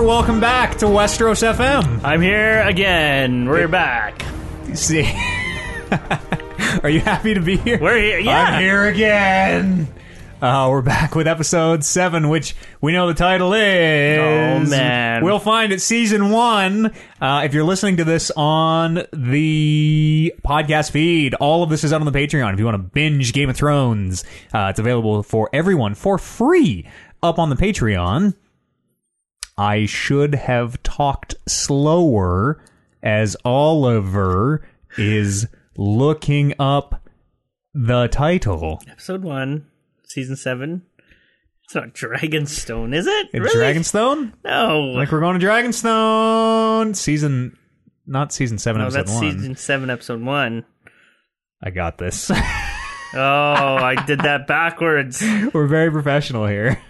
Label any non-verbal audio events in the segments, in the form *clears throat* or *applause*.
Clover, welcome back to Westeros FM. I'm here again. We're back. See, *laughs* are you happy to be here? We're here. Yeah. I'm here again. Uh, we're back with episode seven, which we know the title is. Oh, man. We'll find it season one. Uh, if you're listening to this on the podcast feed, all of this is out on the Patreon. If you want to binge Game of Thrones, uh, it's available for everyone for free up on the Patreon. I should have talked slower as Oliver is looking up the title. Episode one, season seven. It's not Dragonstone, is it? It's really? Dragonstone? No. Like we're going to Dragonstone season, not season seven, no, episode that's one. season seven, episode one. I got this. *laughs* Oh, I did that backwards. *laughs* we're very professional here.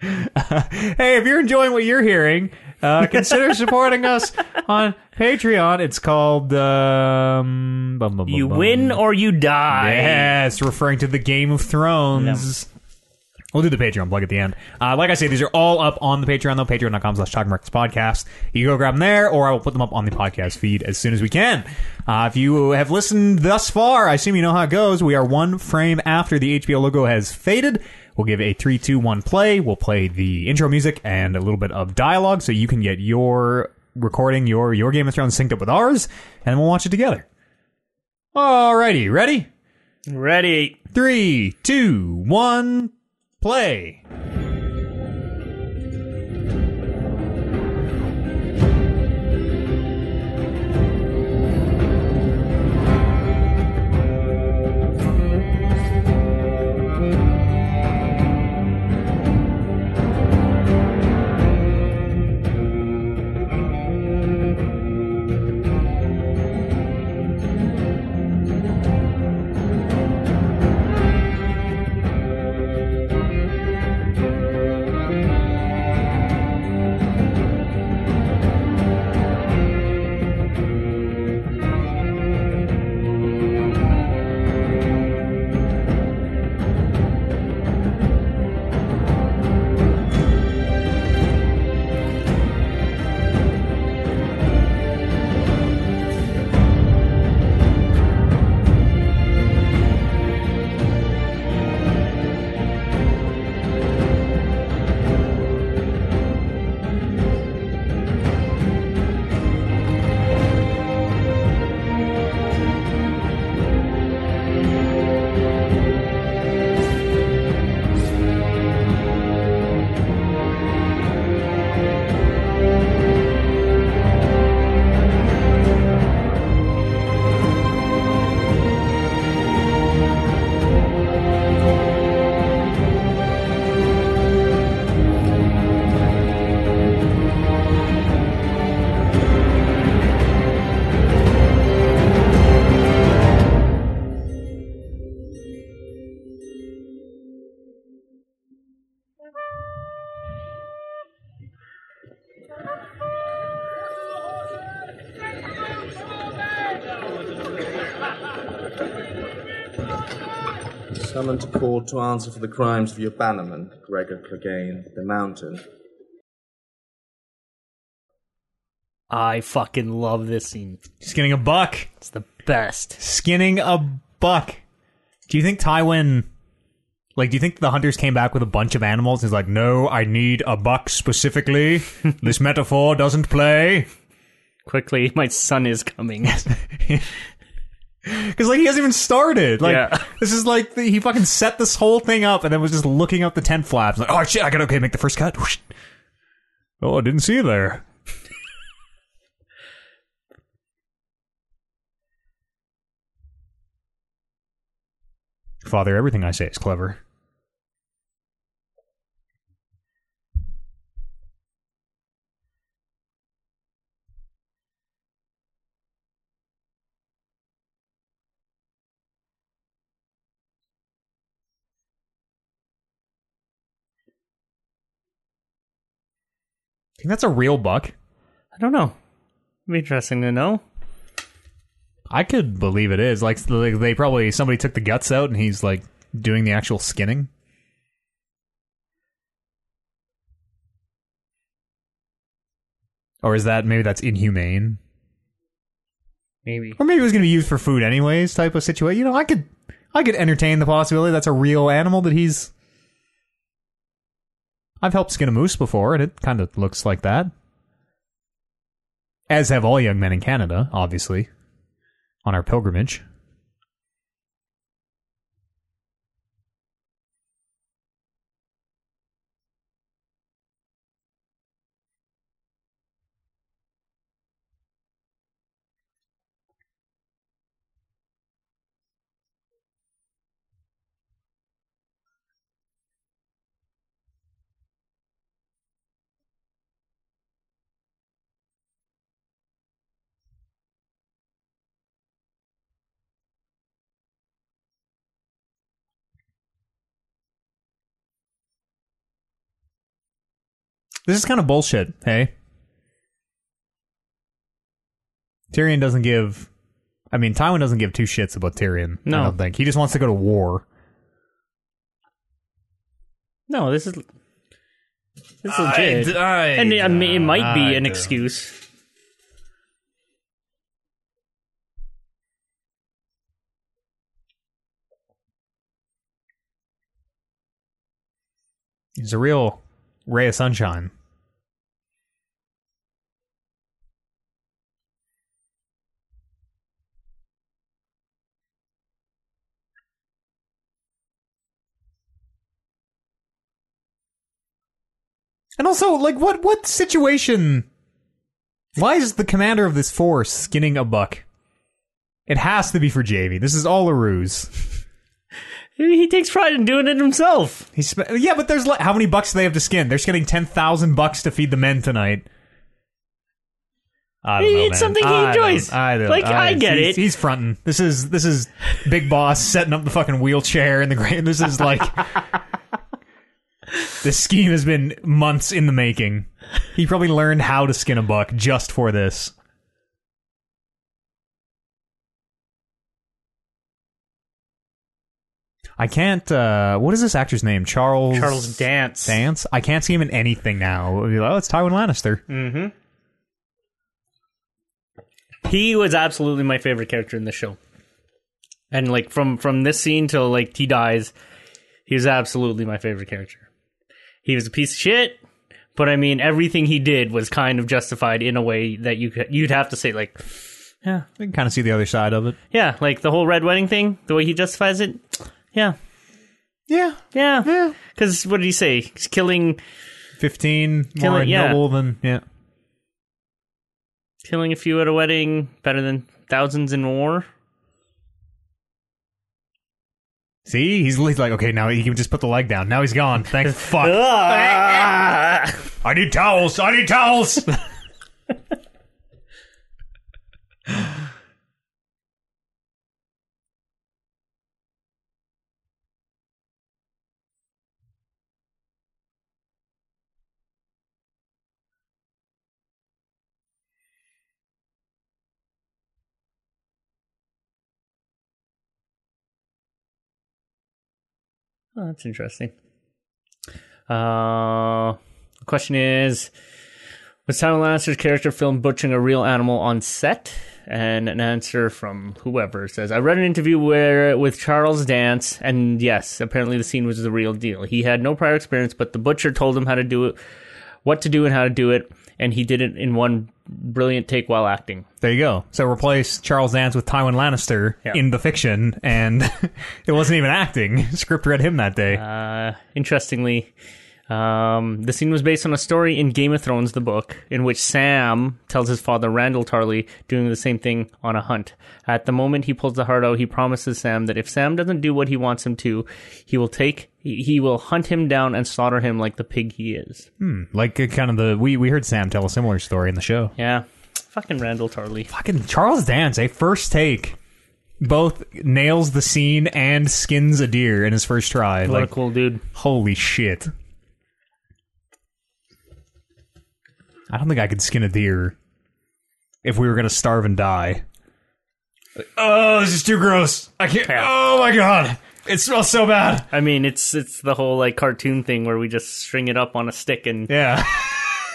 Hey, if you're enjoying what you're hearing, uh, consider supporting us on Patreon. It's called um, bum, bum, bum, You win or you die. Yes, referring to the Game of Thrones. We'll do the Patreon plug at the end. Uh, like I say, these are all up on the Patreon, though. Patreon.com slash Talking Podcast. You go grab them there, or I will put them up on the podcast feed as soon as we can. Uh, if you have listened thus far, I assume you know how it goes. We are one frame after the HBO logo has faded. We'll give a three, two, one play. We'll play the intro music and a little bit of dialogue so you can get your recording, your, your Game of Thrones synced up with ours, and we'll watch it together. Alrighty, ready? Ready. Three, two, one, play. Summoned to court to answer for the crimes of your bannerman, Gregor Clegane, the Mountain. I fucking love this scene. Skinning a buck. It's the best. Skinning a buck. Do you think Tywin, like, do you think the hunters came back with a bunch of animals? He's like, no, I need a buck specifically. *laughs* this metaphor doesn't play. Quickly, my son is coming. *laughs* Because, like, he hasn't even started. Like, Yeah. this is like, the, he fucking set this whole thing up and then was just looking up the tent flaps. Like, oh shit, I gotta, okay, make the first cut. Oh, I didn't see you there. *laughs* Father, everything I say is clever. Think that's a real buck? I don't know. It'd be interesting to know. I could believe it is. Like, like they probably somebody took the guts out and he's like doing the actual skinning. Or is that maybe that's inhumane? Maybe. Or maybe it was going to be used for food anyways, type of situation. You know, I could, I could entertain the possibility that's a real animal that he's. I've helped skin a moose before, and it kind of looks like that. As have all young men in Canada, obviously, on our pilgrimage. This is kind of bullshit, hey? Tyrion doesn't give. I mean, Tywin doesn't give two shits about Tyrion. No. I don't think. He just wants to go to war. No, this is this is legit. I, and it, I mean, it might be I an do. excuse. He's a real ray of sunshine. And also, like, what what situation? Why is the commander of this force skinning a buck? It has to be for Jaime. This is all a ruse. He takes pride in doing it himself. He sp- yeah, but there's like how many bucks do they have to skin? They're skinning ten thousand bucks to feed the men tonight. I don't know, it's man. something he I don't- enjoys. I don't, Like, I get he's, it. He's fronting. This is this is Big Boss setting up the fucking wheelchair in the grand. This is like this scheme has been months in the making. He probably learned how to skin a buck just for this. I can't. uh What is this actor's name? Charles Charles Dance. Dance. I can't see him in anything now. Oh, it's Tywin Lannister. Mm-hmm. He was absolutely my favorite character in the show. And like from from this scene till like he dies, he was absolutely my favorite character. He was a piece of shit, but I mean everything he did was kind of justified in a way that you could you'd have to say like yeah, I can kind of see the other side of it. yeah, like the whole red wedding thing, the way he justifies it. Yeah. Yeah, Yeah. yeah. Cuz what did he say? He's killing Fifteen Kill more it, yeah. noble than yeah. killing a few at a wedding better than thousands in war. See, he's, he's like, okay, now he can just put the leg down. Now he's gone. Thank *laughs* fuck. Ah! I need towels. I need towels. *laughs* Oh, that's interesting. Uh, the question is Was Tywin Lannister's character filmed butchering a real animal on set? And an answer from whoever says, I read an interview where with Charles Dance, and yes, apparently the scene was the real deal. He had no prior experience, but the butcher told him how to do it, what to do and how to do it, and he did it in one brilliant take while acting. there you go. So replace Charles Dance with Tywin Lannister Yeah. in the fiction, and *laughs* it wasn't even acting. *laughs* Script read him that day. Uh, interestingly, um, the scene was based on a story in Game of Thrones, the book, in which Sam tells his father Randyll Tarly doing the same thing on a hunt. At the moment he pulls the heart out, he promises Sam that if Sam doesn't do what he wants him to, he will take he, will hunt him down and slaughter him like the pig he is. like uh, kind of the we we heard Sam tell a similar story in the show. Yeah, fucking Randyll Tarly. Fucking Charles Dance, a first take, both nails the scene and skins a deer in his first try. What a cool dude. holy shit. I don't think I could skin a deer if we were gonna starve and die. Oh, this is too gross. I can't. Yeah. Oh my god, it smells so bad. I mean, it's it's the whole like cartoon thing where we just string it up on a stick and Yeah.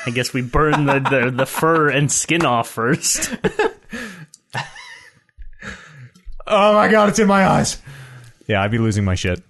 I guess we burn the, the, the fur and skin off first. *laughs* Oh my god, it's in my eyes. Yeah, I'd be losing my shit.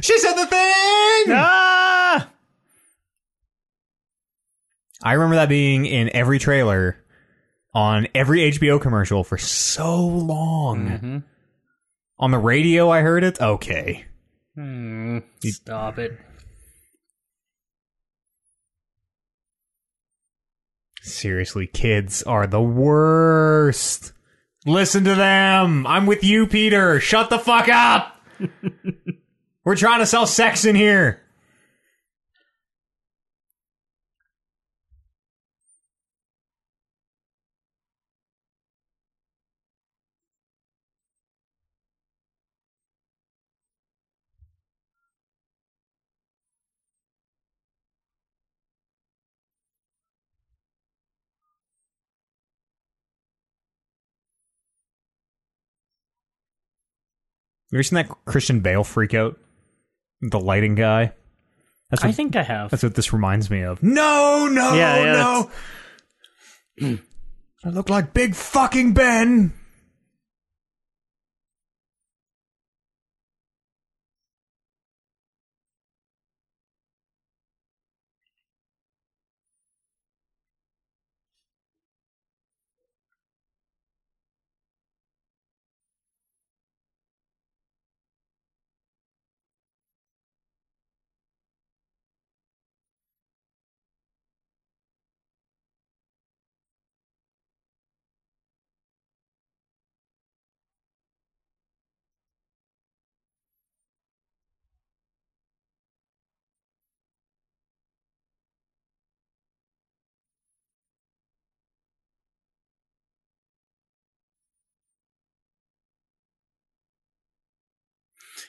She said the thing! ah! I remember that being in every trailer on every HBO commercial for so long. On the radio, I heard it. Okay. Hmm, stop it. Seriously, kids are the worst. Listen to them. I'm with you, Peter. Shut the fuck up. *laughs* We're trying to sell sex in here. You seen that Christian Bale freak out? The lighting guy? That's what, I think I have. that's what this reminds me of. No, no, Yeah, yeah, no. *clears throat* I look like Big fucking Ben.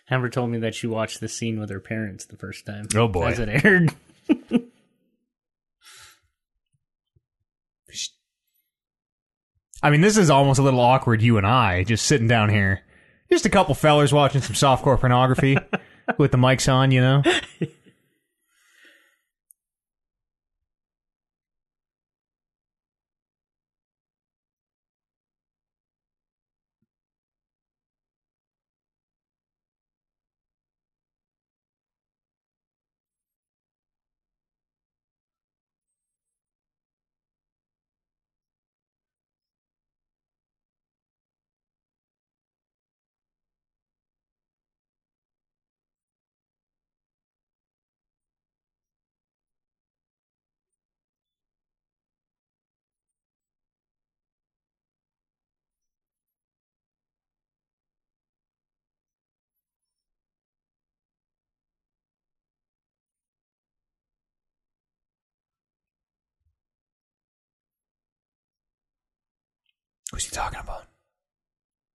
Amber told me that she watched the scene with her parents the first time. Oh, boy. As it aired. *laughs* I mean, this is almost a little awkward, you and I, just sitting down here. Just a couple fellers watching some softcore pornography *laughs* with the mics on, you know? *laughs* Who's he talking about?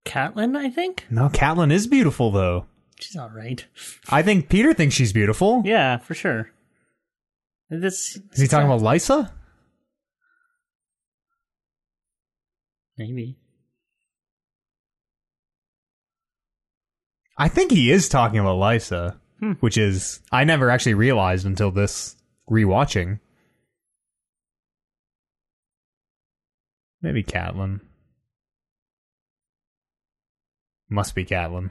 Catelyn, I think? No, Catelyn is beautiful, though. She's alright. I think Peter thinks she's beautiful. Yeah, for sure. This Is he talking about Lysa? maybe. I think he is talking about Lysa, Hmm. which is I never actually realized until this rewatching. Maybe Catelyn. Must be Catelyn.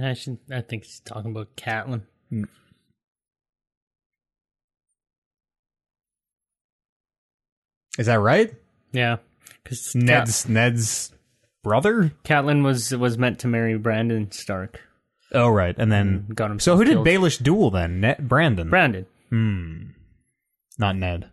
I should. I think she's talking about Catelyn. Mm. Is that right? Yeah, because Ned's Ned's brother. Catelyn was was meant to marry Brandon Stark. Oh right, and then Got him. so who did killed. Baelish duel then? Ned Brandon. Brandon. Hmm. Not Ned.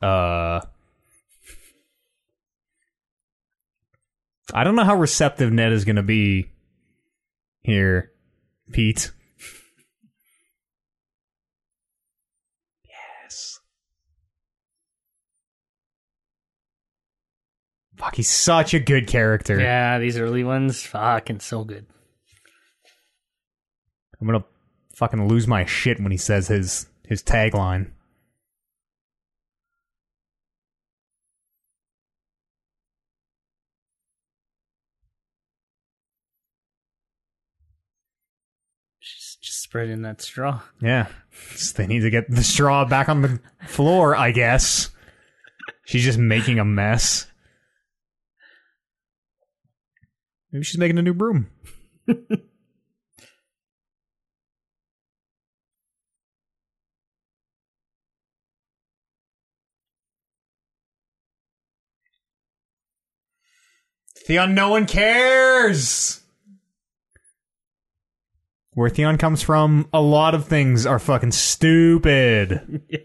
Uh I don't know how receptive Ned is going to be here, Pete. Yes. Fuck, he's such a good character. Yeah, these early ones, fucking so good. I'm gonna fucking lose my shit when he says his his tagline. Just, just spread in that straw. Yeah. They need to get the straw back on the floor, I guess. She's just making a mess. Maybe she's making a new broom. Theon, no one cares! Where Theon comes from, a lot of things are fucking stupid. *laughs*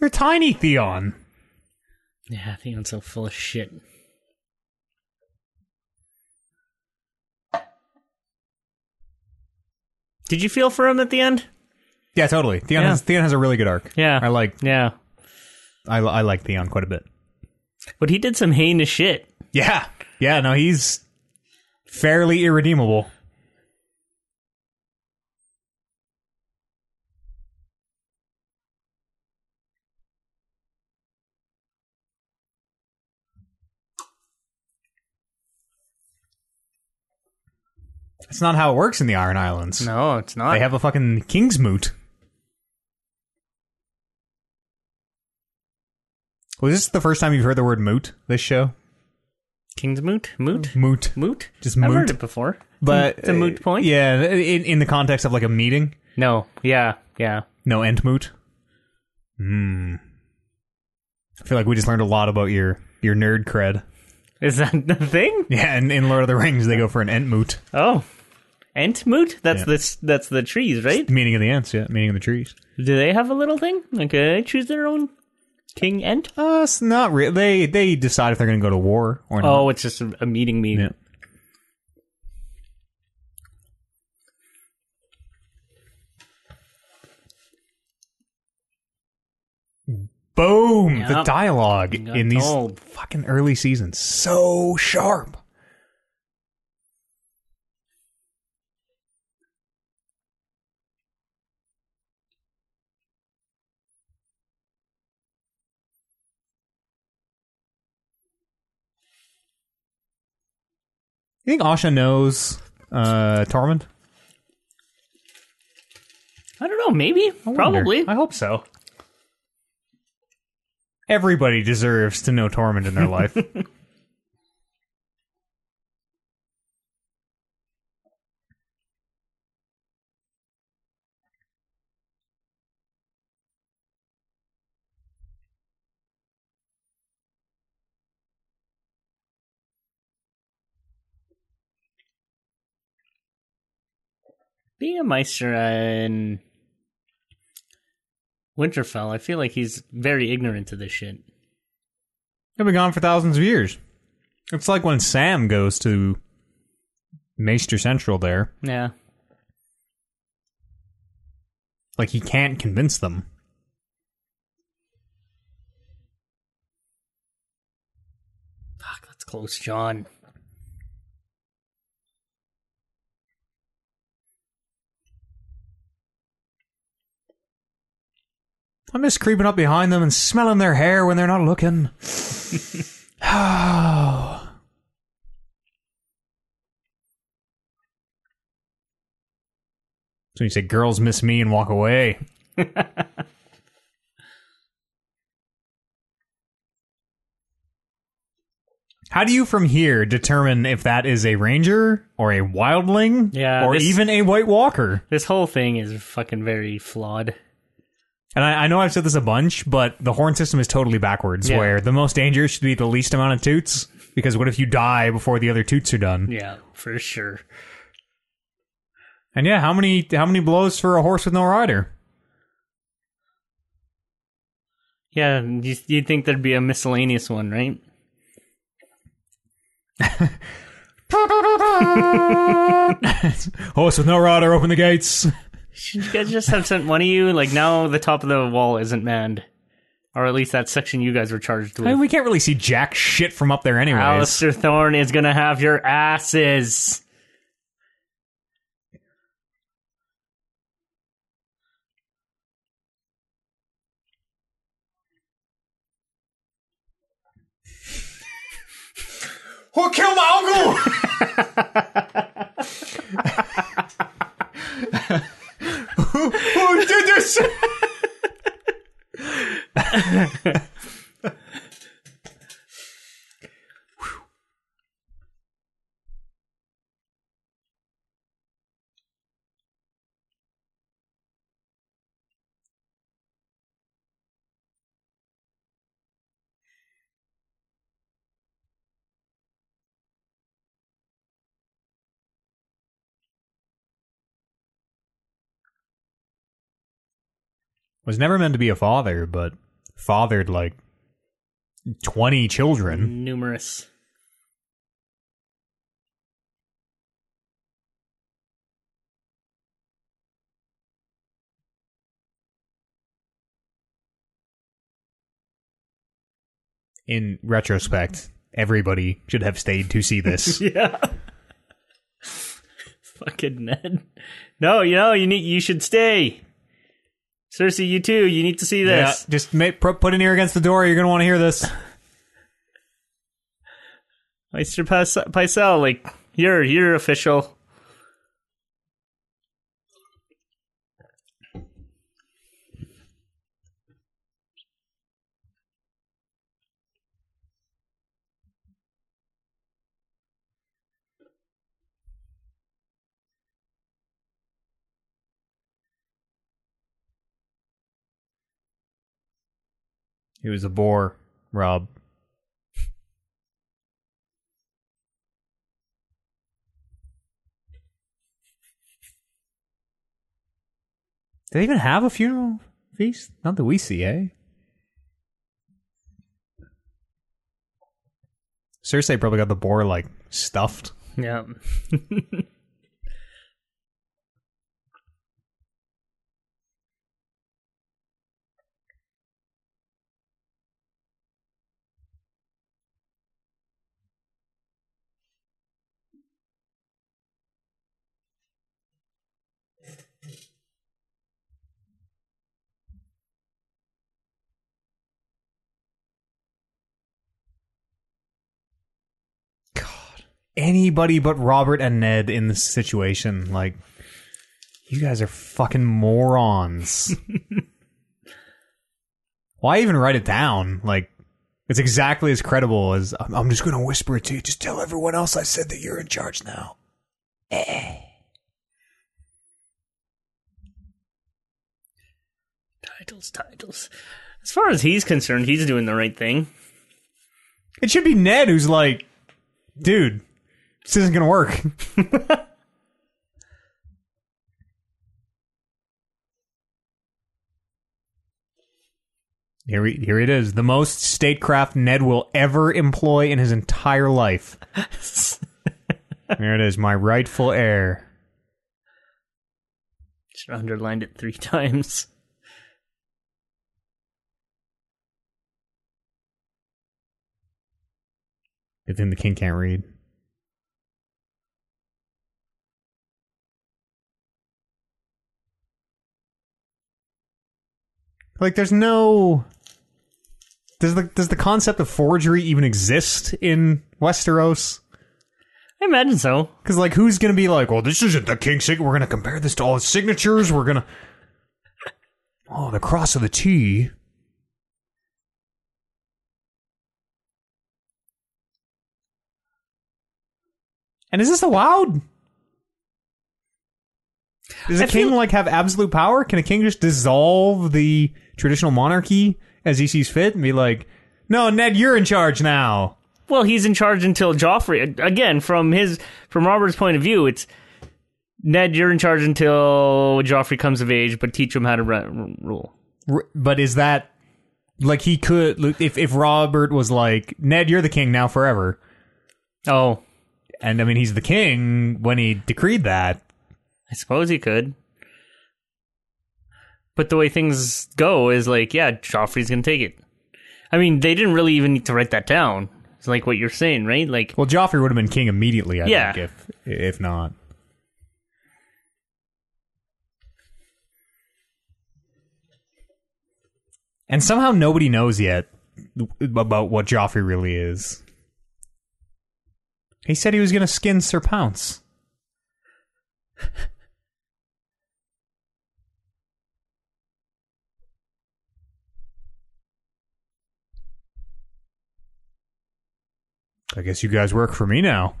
They're tiny, Theon. Yeah, Theon's so full of shit. Did you feel for him at the end? Yeah, totally. Theon Yeah. has Theon has a really good arc. Yeah. I like Yeah. I, I like Theon quite a bit. But he did some heinous shit. Yeah, yeah. No, he's fairly irredeemable. That's not how it works in the Iron Islands. No, it's not. They have a fucking king's moot. Was this the first time you've heard the word moot? This show, King's Moot? Moot? moot, Moot? Just I've heard it before. but It's a moot point? Yeah, in, in the context of like a meeting. No. Yeah. Yeah. No end moot. Hmm. I feel like we just learned a lot about your your nerd cred. Is that the thing? Yeah, and in Lord of the Rings, they go for an ent moot, Oh. Ent Moot? That's Yeah. the that's the trees, right? meaning of the ants. Yeah, meaning of the trees. Do they have a little thing? Like, uh, they choose their own king Ent? Uh, it's not real. They they decide if they're going to go to war or not. Oh, it's just a, a meeting meeting. Yeah. Boom! The Yep. dialogue in these told. fucking early seasons so sharp. You think Osha knows uh, Tormund? I don't know. Maybe. Probably. I hope so. Everybody deserves to know Tormund in their *laughs* life. Being a Maester in Winterfell, I feel like he's very ignorant to this shit. They've been gone for thousands of years. It's like when Sam goes to Maester Central there. Yeah. Like he can't convince them. Fuck, that's close, Jon. I'm just creeping up behind them and smelling their hair when they're not looking. Oh. *sighs* So you say girls miss me and walk away. *laughs* How do you from here determine if that is a ranger or a wildling Yeah, or this- even a white walker? This whole thing is fucking very flawed. And I, I know I've said this a bunch, but the horn system is totally backwards, Yeah. where the most dangerous should be the least amount of toots. Because what if you die before the other toots are done? Yeah, for sure. And yeah, how many how many blows for a horse with no rider? Yeah, you, you'd think there'd be a miscellaneous one, right? *laughs* *laughs* Horse with no rider, open the gates. Should you guys just have sent one of you? Like now, the top of the wall isn't manned, or at least that section you guys were charged with. I mean, we can't really see jack shit from up there, anyways. Alistair Thorne is gonna have your asses. Who killed my uncle? *laughs* *laughs* who, *laughs* who Was never meant to be a father, but fathered like twenty children. Numerous. In retrospect, everybody should have stayed to see this. *laughs* Yeah. Fucking Ned. No, you know, you need you should stay. Cersei, you too. You need to see yeah, this. just make, put an ear against the door. You're gonna want to hear this. *laughs* Maester Pycelle, like you're you're official. He was a bore, Rob. Do they even have a funeral feast? Not that we see, eh? Cersei probably got the boar like stuffed. Yeah. *laughs* Anybody but Robert and Ned in this situation, like, you guys are fucking morons. *laughs* Why even write it down? Like, it's exactly as credible as I'm, just going to whisper it to you. Just tell everyone else I said that you're in charge now. Eh. titles, titles. As far as he's concerned, he's doing the right thing. It should be Ned who's like, dude, this isn't going to work. *laughs* Here, we, here it is. The most statecraft Ned will ever employ in his entire life. *laughs* there it is, my rightful heir. Should have underlined it three *laughs* times. Good thing the king can't read. Like, there's no. Does the does the concept of forgery even exist in Westeros? I imagine so. Because like, who's gonna be like, well, this isn't the king's signature. We're gonna compare this to all his signatures. We're gonna. *laughs* Oh, the cross of the T. And is this allowed? Does a I king feel- like have absolute power? Can a king just dissolve the traditional monarchy as he sees fit and be like, "No, Ned, you're in charge now." Well, he's in charge until Joffrey. Again, from his from Robert's point of view, it's Ned. You're in charge until Joffrey comes of age, but teach him how to ru- rule. But is that like he could if if Robert was like, "Ned, you're the king now forever." Oh, And I mean, he's the king when he decreed that. I suppose he could. But the way things go is like, yeah, Joffrey's gonna take it. I mean, they didn't really even need to write that down. It's like what you're saying, right? Like, Well, Joffrey would have been king immediately, I Yeah. think, if if not. And somehow nobody knows yet about what Joffrey really is. He said he was going to skin Sir Pounce. I guess you guys work for me now.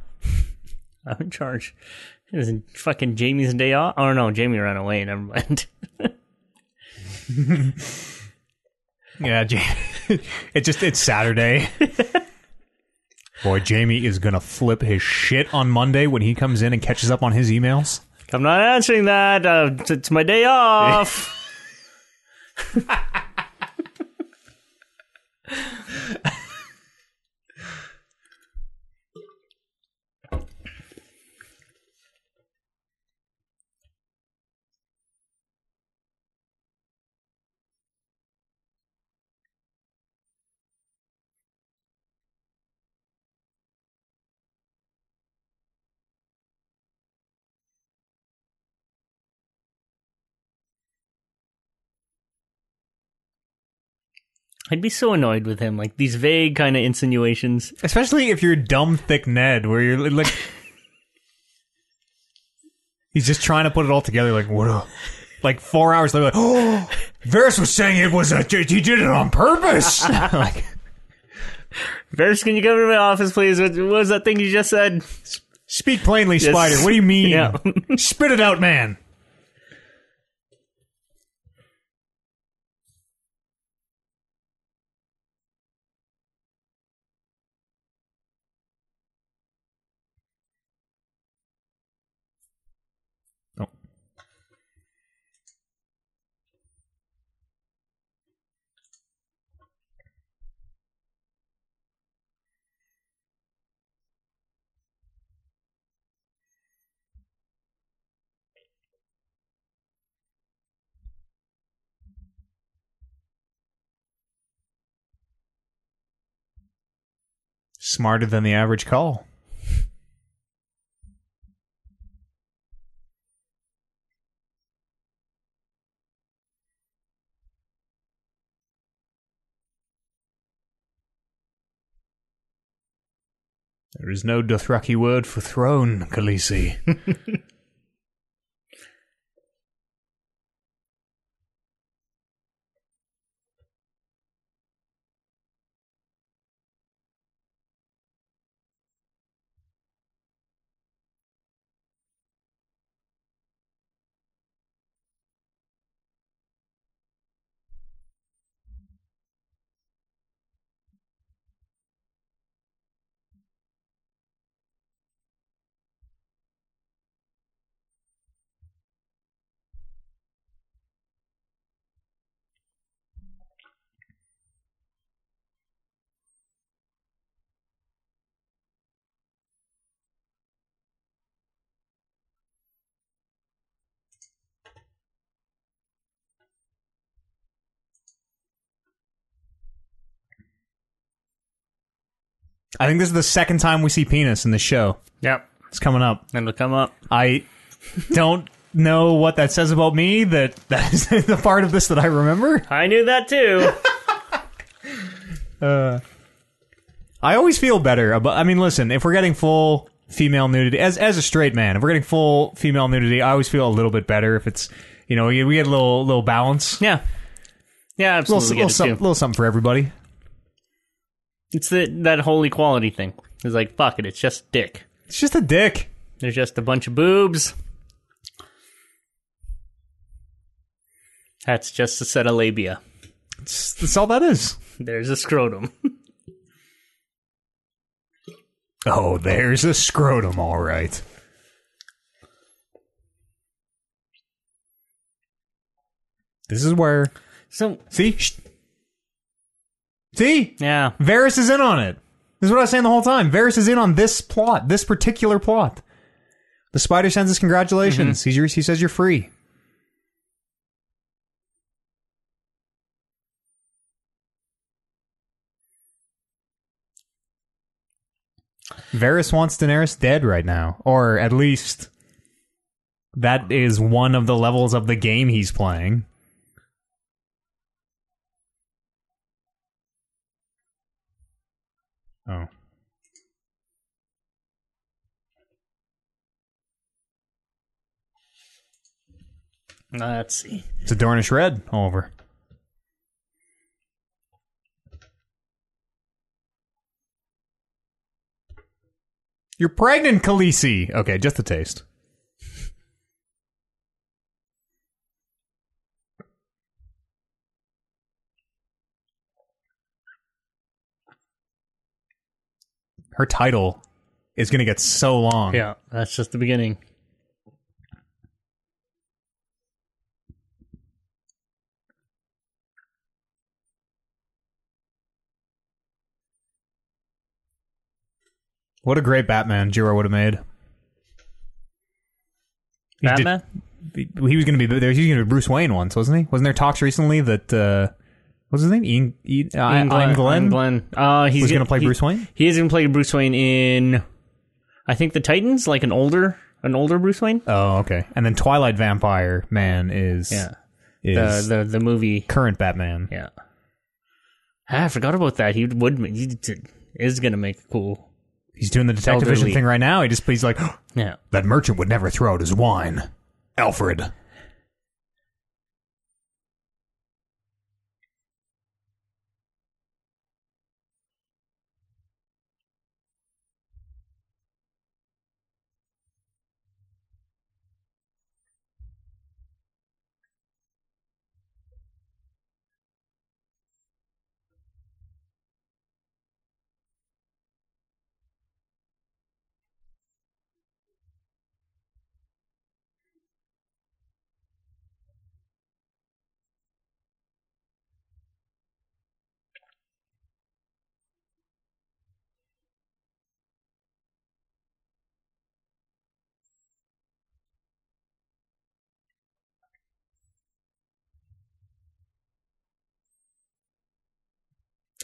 *laughs* I'm in charge. It was fucking Jaime's day off. Oh no, Jaime ran away. Never mind. *laughs* Yeah, Jaime. *laughs* it just it's Saturday. Boy, Jaime is gonna flip his shit on Monday when he comes in and catches up on his emails. I'm not answering that. Uh, it's- it's my day off. I'd be so annoyed with him. Like these vague kind of insinuations. Especially if you're dumb thick Ned, where you're like He's just trying to put it all together like what a like four hours later, like, oh Varys was saying it was a he did it on purpose. *laughs* *laughs* like, Varys, can you come to my office, please? What, what was that thing you just said? speak plainly, Spider. What do you mean? *laughs* Yeah. Spit it out, man. Smarter than the average call. There is no Dothraki word for throne, Khaleesi. *laughs* I think this is the second time we see penis in the show. Yep. It's coming up. And it'll come up. I don't know what that says about me. That that is *laughs* the part of this that I remember. I knew that too. *laughs* uh, I always feel better about. I mean, listen, if we're getting full female nudity as as a straight man, if we're getting full female nudity, I always feel a little bit better if it's you know we get a little little balance, yeah. Yeah, little absolutely. little, it some, little something for everybody. It's the, that whole equality thing. It's like, fuck it, it's just dick. It's just a dick. There's just a bunch of boobs. That's just a set of labia. It's, that's all that is. There's a scrotum. *laughs* Oh, there's a scrotum, all right. This is where So, see. See yeah. Varys is in on it. This is what I was saying the whole time. Varys is in on this plot, this particular plot. The spider sends us congratulations. Mm-hmm. He's yours. He says you're free. Varys wants Daenerys dead right now, or at least that is one of the levels of the game he's playing. Oh. Let's see. It's a Dornish red all over. You're pregnant, Khaleesi. Okay, just a taste. Her title is going to get so long. Yeah, that's just the beginning. What a great Batman Jorah would have made. He did- Batman? he was going to be there. He was going to be Bruce Wayne once, wasn't he? Wasn't there talks recently that uh, what's his name? Iain, Iain, uh, Iain Iain Glen, Iain Glen. Uh, he's was going to gonna- play he- Bruce Wayne. He is going to play Bruce Wayne in, I think, the Titans, like an older, an older Bruce Wayne. Oh, okay. And then Twilight Vampire Man is Yeah, is the the the movie. current Batman. Yeah, ah, I forgot about that. He would he is going to make a cool. He's doing the detective vision thing right now. He just he's like *gasps* Yeah, that merchant would never throw out his wine, Alfred.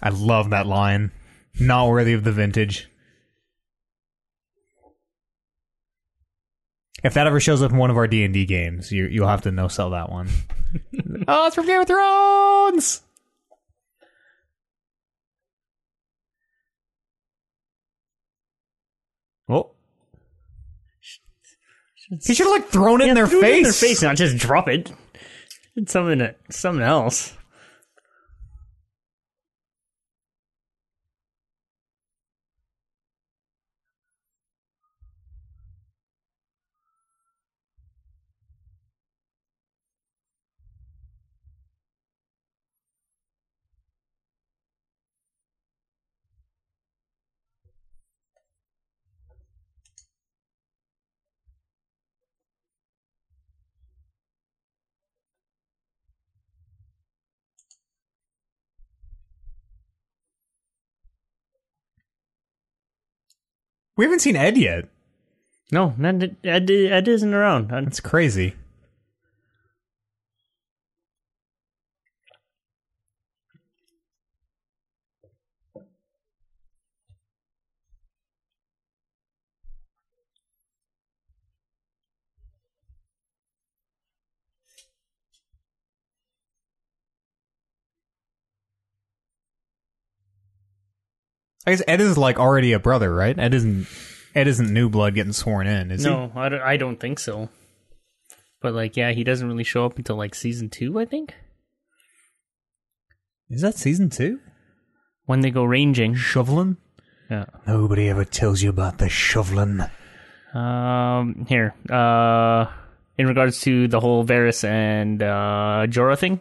I love that line. Not worthy of the vintage. If that ever shows up in one of our D and D games, you you'll have to no sell that one. *laughs* oh, it's from Game of Thrones. Oh, he should have like thrown it in their face. in their face, not just drop it. It's something something else. We haven't seen Ed yet. No, not, Ed, Ed isn't around. That's crazy. I guess Ed is like already a brother, right? Ed isn't. Ed isn't new blood getting sworn in, is he? No, I don't, I don't think so. But like, yeah, he doesn't really show up until like season two, I think, he? Is that season two? when they go ranging. Shoveling? Yeah. Nobody ever tells you about the shoveling. Um, here, uh, in regards to the whole Varys and uh, Jorah thing,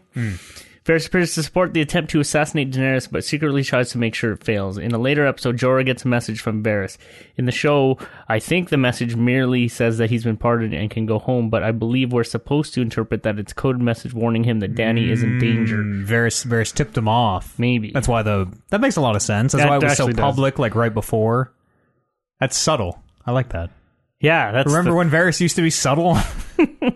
Varys appears to support the attempt to assassinate Daenerys, but secretly tries to make sure it fails. In a later episode, Jorah gets a message from Varys. In the show, I think the message merely says that he's been pardoned and can go home, but I believe we're supposed to interpret that it's coded message warning him that Dany is in danger. Mm, Varys, Varys tipped him off. Maybe. That's why the that makes a lot of sense. That's That why it was so actually does. public, like right before. That's subtle. I like that. yeah, that's Remember the- when Varys used to be subtle? *laughs*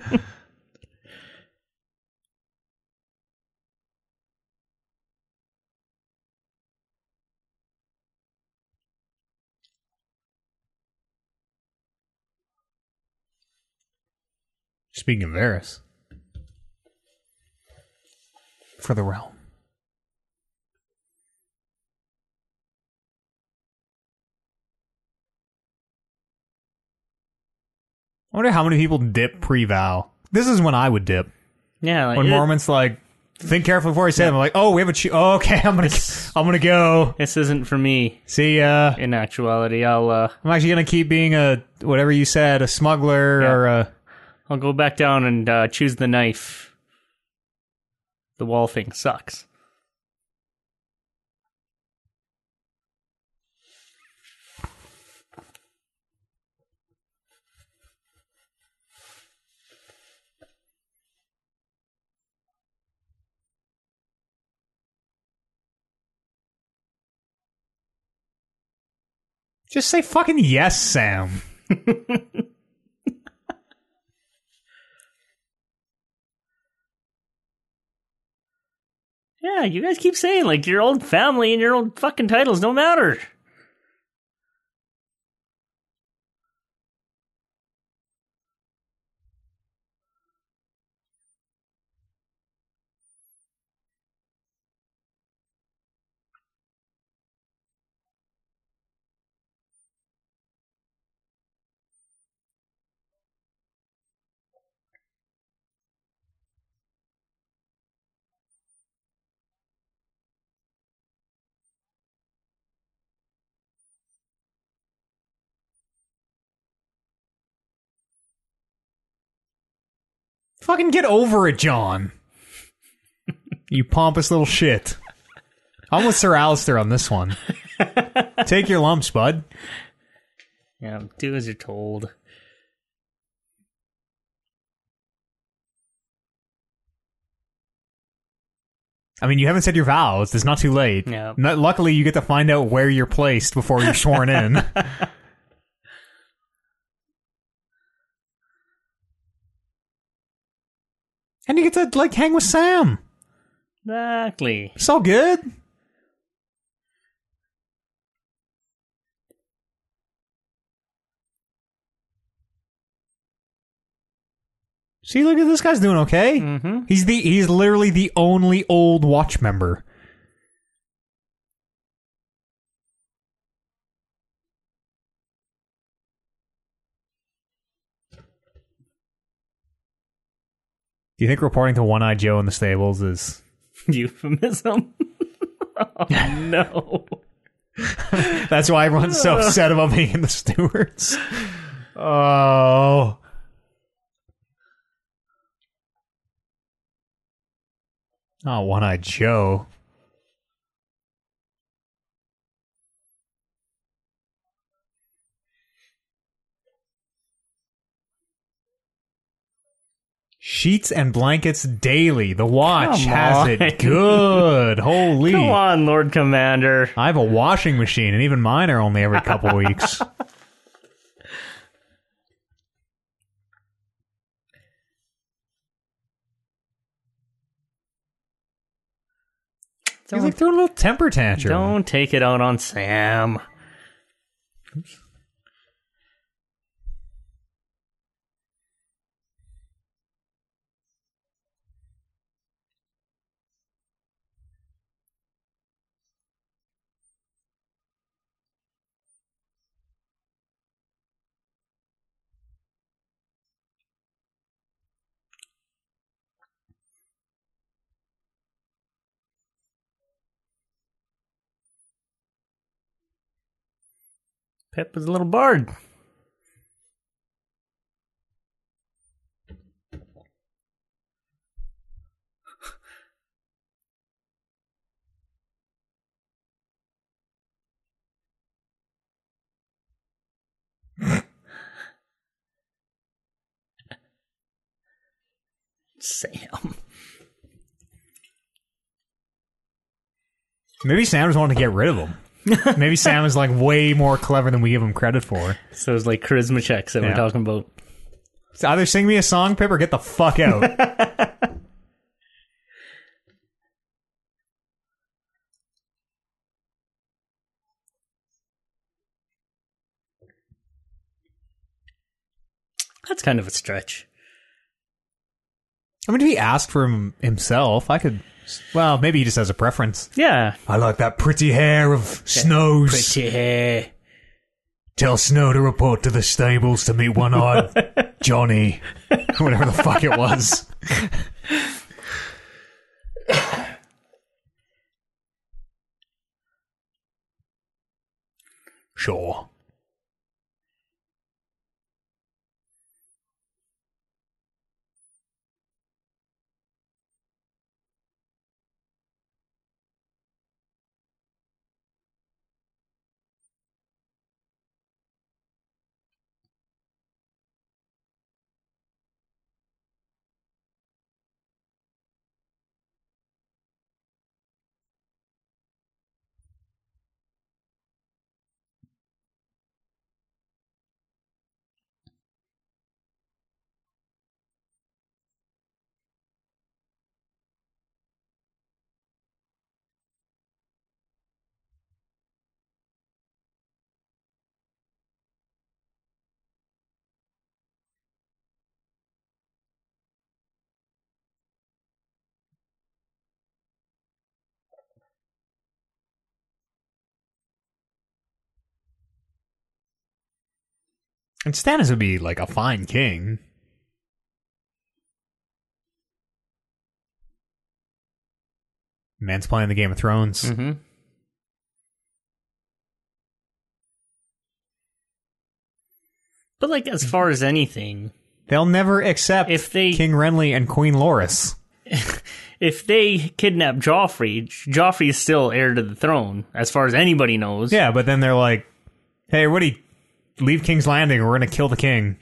Speaking of Varys, for the realm. I wonder how many people dip pre-vow. This is when I would dip. yeah, like, When it- Mormont's like, think carefully before I say it. I'm like, oh, we have a. Che- oh, okay, *laughs* I'm gonna, I'm gonna go. this isn't for me. See ya. In actuality, I'll uh, I'm actually gonna keep being a whatever you said, a smuggler Yeah. or a. I'll go back down and uh, choose the knife. The wall thing sucks. Just say fucking yes, Sam. *laughs* Yeah, you guys keep saying like your old family and your old fucking titles don't matter. Fucking get over it, Jon. you pompous little shit. I'm with Sir Alliser on this one. Take your lumps, bud. Yeah, do as you're told. I mean, you haven't said your vows. It's not too late. No- luckily, you get to find out where you're placed before you're sworn in. *laughs* and you get to like hang with Sam. Exactly. It's all good. See, look at this guy's doing okay. Mm-hmm. He's the he's literally the only old watch member. Do you think reporting to One Eye Joe in the stables is *laughs* Euphemism. *laughs* oh, no. *laughs* that's why everyone's so upset about being in the stewards? Oh. Oh, One Eye Joe. Sheets and blankets daily. The watch Come has on. it good. Holy. Come on, Lord Commander. I have a washing machine, and even mine are only every couple *laughs* weeks. He's like throwing a little temper tantrum. Don't take it out on Sam. Pyp is a little bard. Sam. Maybe Sam just wanted to get rid of him. Maybe Sam is like way more clever than we give him credit for. So it's like charisma checks that Yeah. we're talking about. So either sing me a song, Pyp, or get the fuck out. *laughs* That's kind of a stretch. I mean, if he asked for him himself, I could. Well, maybe he just has a preference. Yeah. I like that pretty hair of Snow's. Pretty hair. Tell Snow to report to the stables to meet one eyed *laughs* Johnny. *laughs* Whatever the fuck it was. *coughs* sure. And Stannis would be like a fine king. Man's playing the Game of Thrones. Mm-hmm. But like as far as anything, They'll never accept If they- King Renly and Queen Loras. *laughs* if they kidnap Joffrey, Joffrey is still heir to the throne, as far as anybody knows. Yeah, but then they're like, "Hey, Woody, leave King's Landing, or we're gonna kill the king."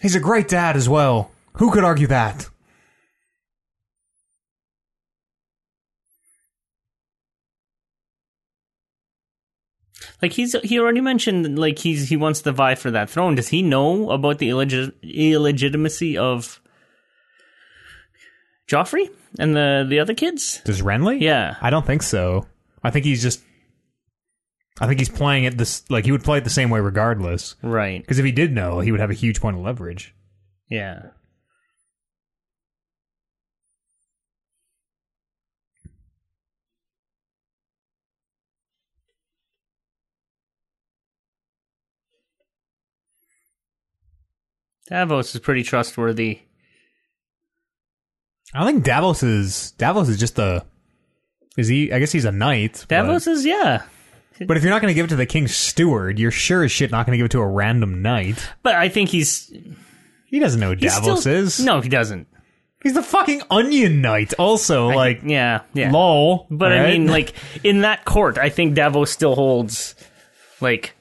He's a great dad as well. Who could argue that? Like he's he already mentioned like he's he wants to vie for that throne. Does he know about the illegit- illegitimacy of Joffrey and the the other kids? Does Renly? Yeah. I don't think so. I think he's just. I think he's playing it this like he would play it the same way regardless. Right. Because if he did know, he would have a huge point of leverage. Yeah. Davos is pretty trustworthy. I think Davos is Davos is just a. Is he? I guess he's a knight. but- Davos is yeah, But, if you're not going to give it to the king's steward, you're sure as shit not going to give it to a random knight. but I think he's, He doesn't know who he's Davos still, is. No, he doesn't. he's the fucking Onion Knight. Also, like, Yeah, yeah. lol. But I mean, like in that court, I think Davos still holds like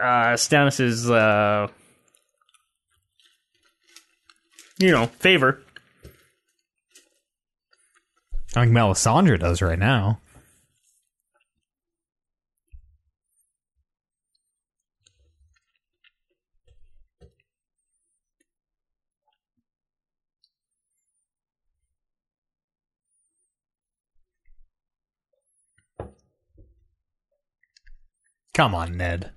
uh Stannis's uh you know favor. I think Melisandre does right now. Come on, Ned.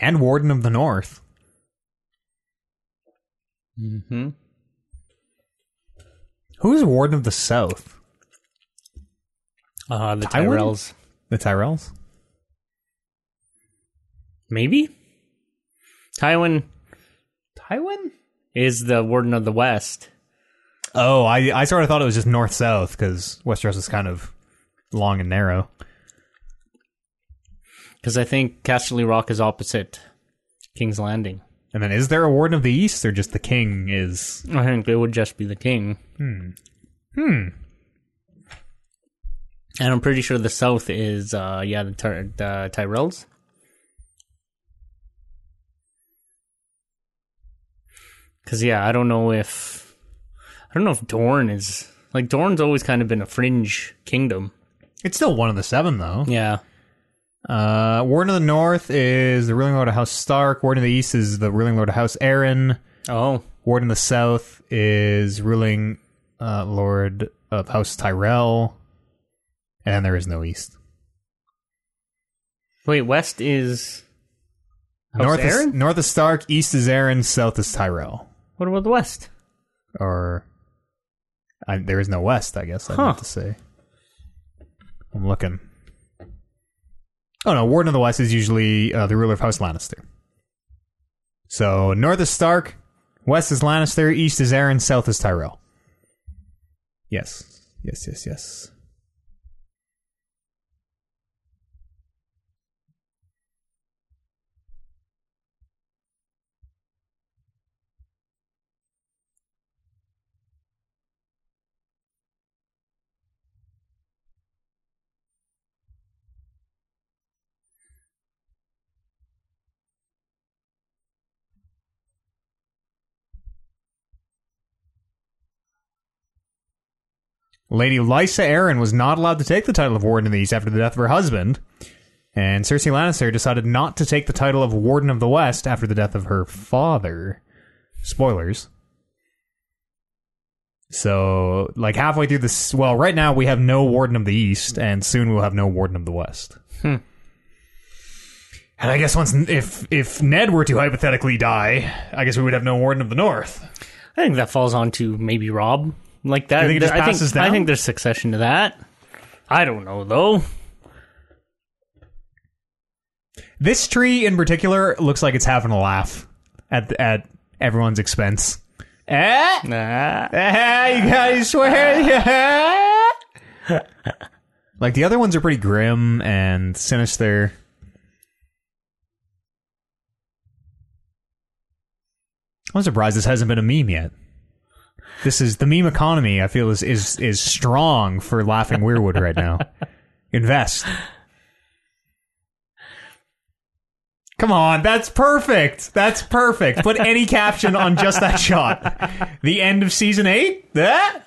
And Warden of the North. Mm-hmm. Who's Warden of the South? Uh, the Tywin? Tyrells. The Tyrells? Maybe? Tywin Tywin? is the Warden of the West. Oh, I I sort of thought it was just north south because Westeros is kind of long and narrow. Because I think Casterly Rock is opposite King's Landing. And then is there a Warden of the East or just the King is? I think it would just be the king. Hmm. Hmm. And I'm pretty sure the south is, uh, yeah, the, Ty- the Tyrells. Because, yeah, I don't know if. I don't know if Dorne is. Like, Dorne's always kind of been a fringe kingdom. It's still one of the seven though. Yeah. Uh, Warden of the North is the ruling lord of House Stark. Warden of the East is the ruling lord of House Arryn. Oh. Warden of the South is ruling uh, lord of House Tyrell. And there is no East. Wait, West is. House north Arryn? is north is Stark, east is Arryn, south is Tyrell. What about the West? Or I, there is no West, I guess I Huh. meant to say. I'm looking. Oh no, Warden of the West is usually uh, the ruler of House Lannister. So north is Stark, west is Lannister, east is Arryn, south is Tyrell. Yes, yes, yes, yes. Lady Lysa Arryn was not allowed to take the title of Warden of the East after the death of her husband, and Cersei Lannister decided not to take the title of Warden of the West after the death of her father. Spoilers. So, like halfway through this, well, right now we have no Warden of the East, and soon we'll have no Warden of the West. Hmm. And I guess once, if if Ned were to hypothetically die, I guess we would have no Warden of the North. I think that falls on to maybe Robb. Like that. You think it just I think, passes I think there's succession to that. I don't know though. This tree in particular looks like it's having a laugh at at everyone's expense. Eh? Nah. Eh, you guys swear? Yeah. like the other ones are pretty grim and sinister. I'm surprised this hasn't been a meme yet. This is the meme economy. I feel is is is strong for laughing Weirwood right now. *laughs* Invest. Come on, that's perfect. That's perfect. Put any caption on just that shot. The end of season eight. That.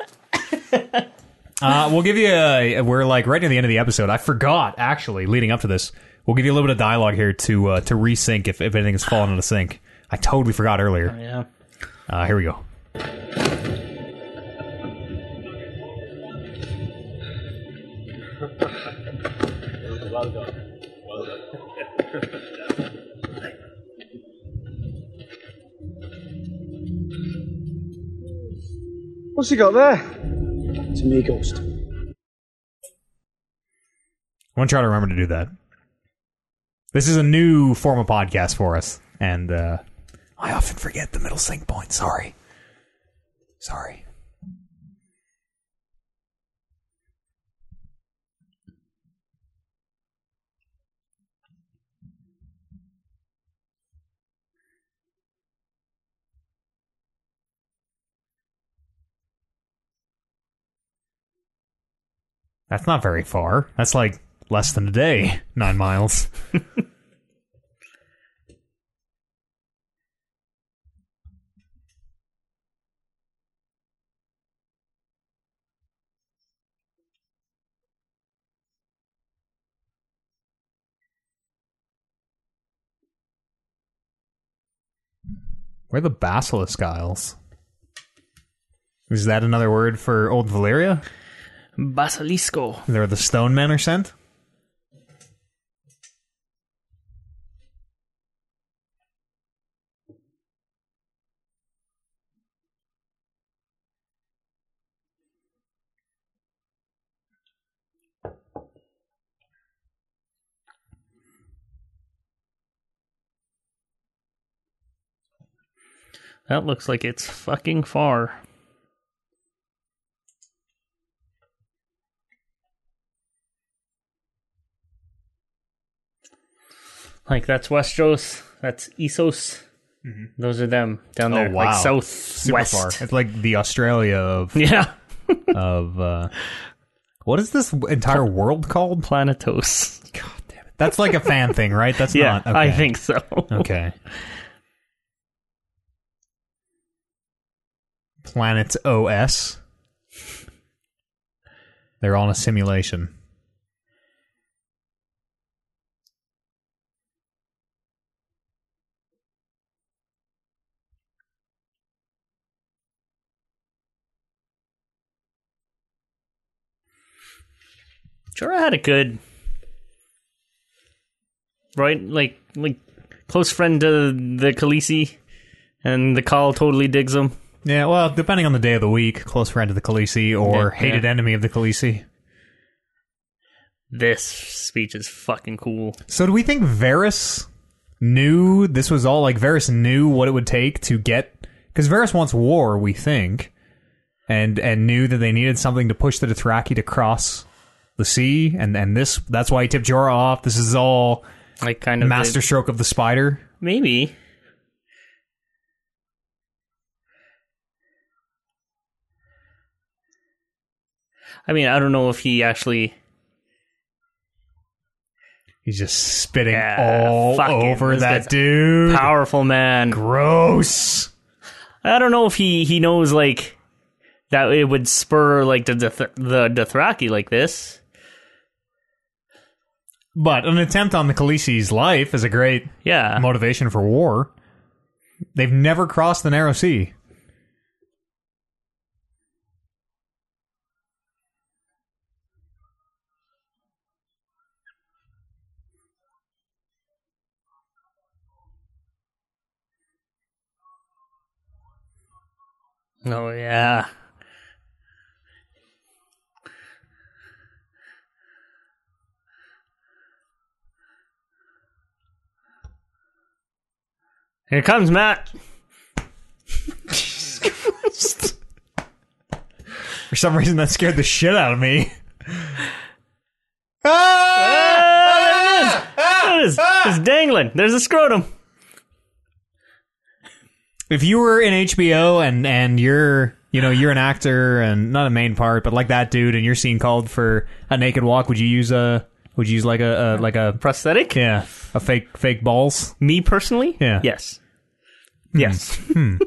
Uh, we'll give you a. We're like right near the end of the episode. I forgot actually leading up to this. We'll give you a little bit of dialogue here to uh, to resync if if anything has fallen out of sync. I totally forgot earlier. Yeah. Uh, here we go. What's he got there? It's a me ghost. I want to try to remember to do that. This is a new form of podcast for us, and uh, I often forget the middle sync point. Sorry. Sorry. That's not very far. That's like less than a day. Nine miles. *laughs* Where are the Basilisk Isles? Is that another word for Old Valyria? Basilisco. They're the stone men are sent? That looks like it's fucking far. Like that's Westeros, that's Essos. Those are them down there, Oh, wow. like south west. It's like the Australia of *laughs* Yeah, of uh what is this entire world called? Planetos. God damn it! That's like a fan thing, right? That's Yeah, not. I think so. Okay. Planet OS. They're on a simulation. Jorah had a good, right? Like, like close friend to the Khaleesi, and the Khal totally digs him. Yeah, well, depending on the day of the week, close friend of the Khaleesi or Yeah, hated yeah. enemy of the Khaleesi. This speech is fucking cool. So do we think Varys knew this was all like Varys knew what it would take to get because Varys wants war, we think, and and knew that they needed something to push the Dothraki to cross the sea, and and this that's why he tipped Jorah off. This is all Like, kind of the- masterstroke of the spider. maybe. I mean, I don't know if he actually. He's just spitting Yeah, all over that dude. Powerful man. Gross. I don't know if he he knows like that it would spur like the Doth- the Dothraki like this. But an attempt on the Khaleesi's life is a great Yeah, motivation for war. They've never crossed the narrow sea. Oh yeah. Here comes Matt. For some reason, that scared the shit out of me. Ah, ah! ah! there it is. Ah! It's dangling. There's a scrotum. If you were in HBO and and you're you know you're an actor and not a main part, but like that dude, and you're scene called for a naked walk, would you use a would you use like a, a like a Prosthetic? yeah a fake fake balls? Me personally? Yeah. Yes. Yes. Hmm.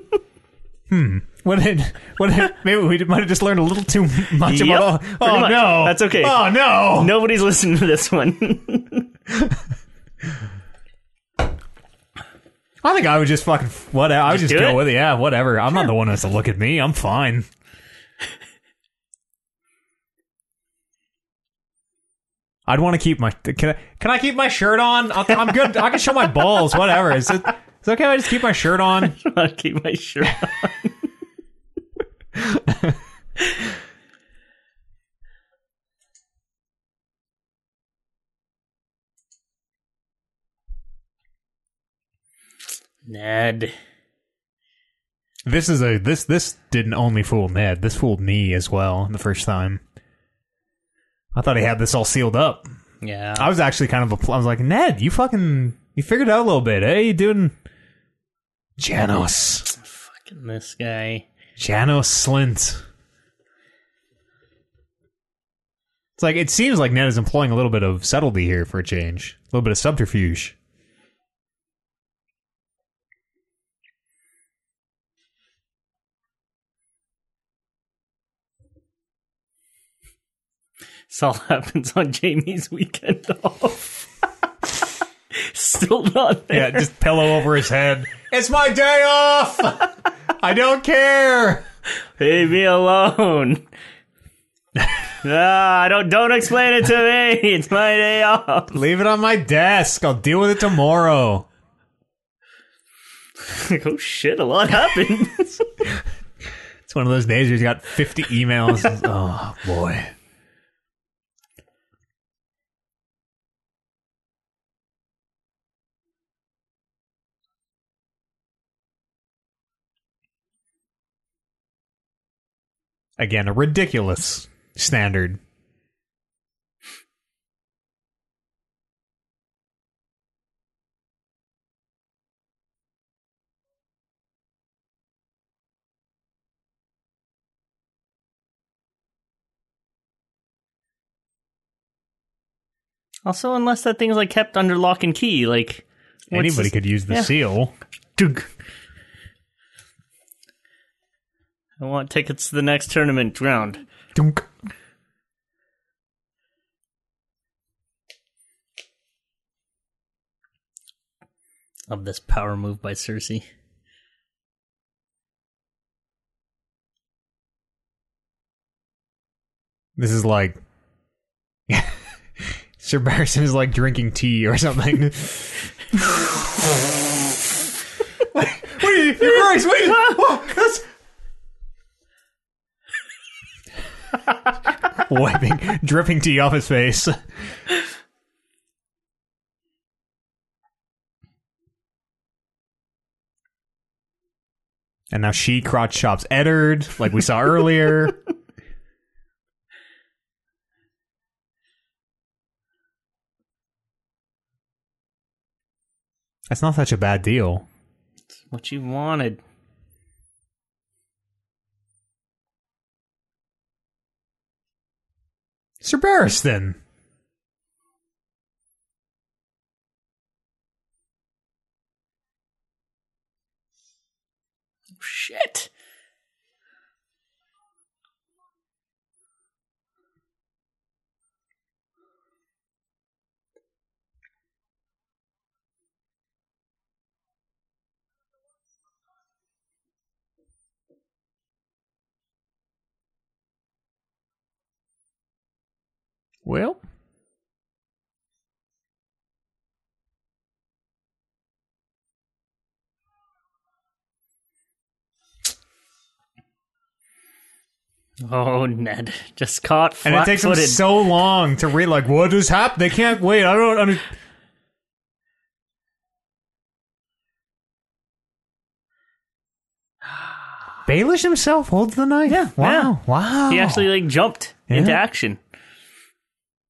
hmm. What did what did, maybe we might have just learned a little too much Yep, about. pretty Oh much. no, That's okay. Oh no, Nobody's listening to this one. *laughs* I think I would just fucking whatever. I would Just just, go it? with it. Yeah, whatever. I'm not the one who has to look at me. I'm fine. I'd want to keep my. Can I? Can I keep my shirt on? I'm good. I can show my balls. Whatever. Is it? Is it okay? if I just keep my shirt on. *laughs* I'll keep my shirt on. Ned. This is a this this didn't only fool Ned. This fooled me as well the first time. I thought he had this all sealed up. Yeah. I was actually kind of a, I was like Ned, you fucking you figured it out a little bit. Hey, you doing Janos Fucking this guy. Janos Slynt. It's like it seems like Ned is employing a little bit of subtlety here for a change, a little bit of subterfuge. This all *laughs* happens on Jaime's weekend off. *laughs* Still not there. Yeah, just pillow over his head. It's my day off. I don't care. Leave me alone. ah, don't don't explain it to me. It's my day off. Leave it on my desk. I'll deal with it tomorrow. *laughs* oh shit, a lot happened. *laughs* It's one of those days where he's got 50 emails. *laughs* oh, boy. Again, a ridiculous standard. Also, unless that thing's like kept under lock and key, like Anybody this- could use the Yeah. seal. I want tickets to the next tournament round. Dunk. Of this power move by Cersei. This is like *laughs* Sir Barristan is like drinking tea or something. *laughs* wait, wait, Christ, wait! *laughs* Whoa, that's- Wiping, dripping tea off his face. And now she crotch chops Eddard, like we saw earlier. That's not such a bad deal. It's What you wanted. Sir Barristan. Oh, shit. Well, Oh, Ned. Just caught and it takes them flat-footed. so long to read. Like, what just happened? They can't wait. I don't. Under- *sighs* Baelish himself holds the knife. Yeah, Wow. yeah. Wow. He actually like jumped into action.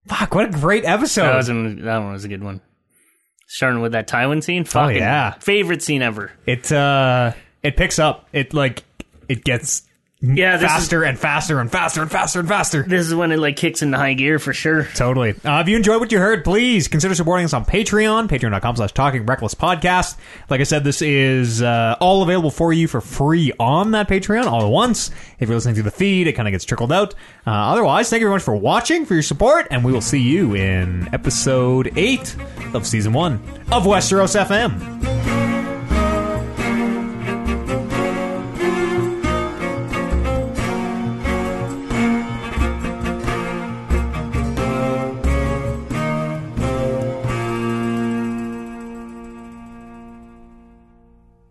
Fuck. What a great episode. That was an, that one was a good one. Starting with that Tywin scene. Fucking Oh, yeah. Favorite scene ever. it uh it picks up it like it gets Yeah, this is, faster and faster and faster and faster and faster. This is when it like kicks into high gear for sure. totally. Uh, if you enjoyed what you heard please consider supporting us on patreon patreon.com slash talking reckless podcast. Like i said this is uh, all available for you for free on that patreon all at once. If you're listening to the feed it kind of gets trickled out. Uh, otherwise thank you very much for watching for your support and we will see you in episode 8 of season 1 of westeros fm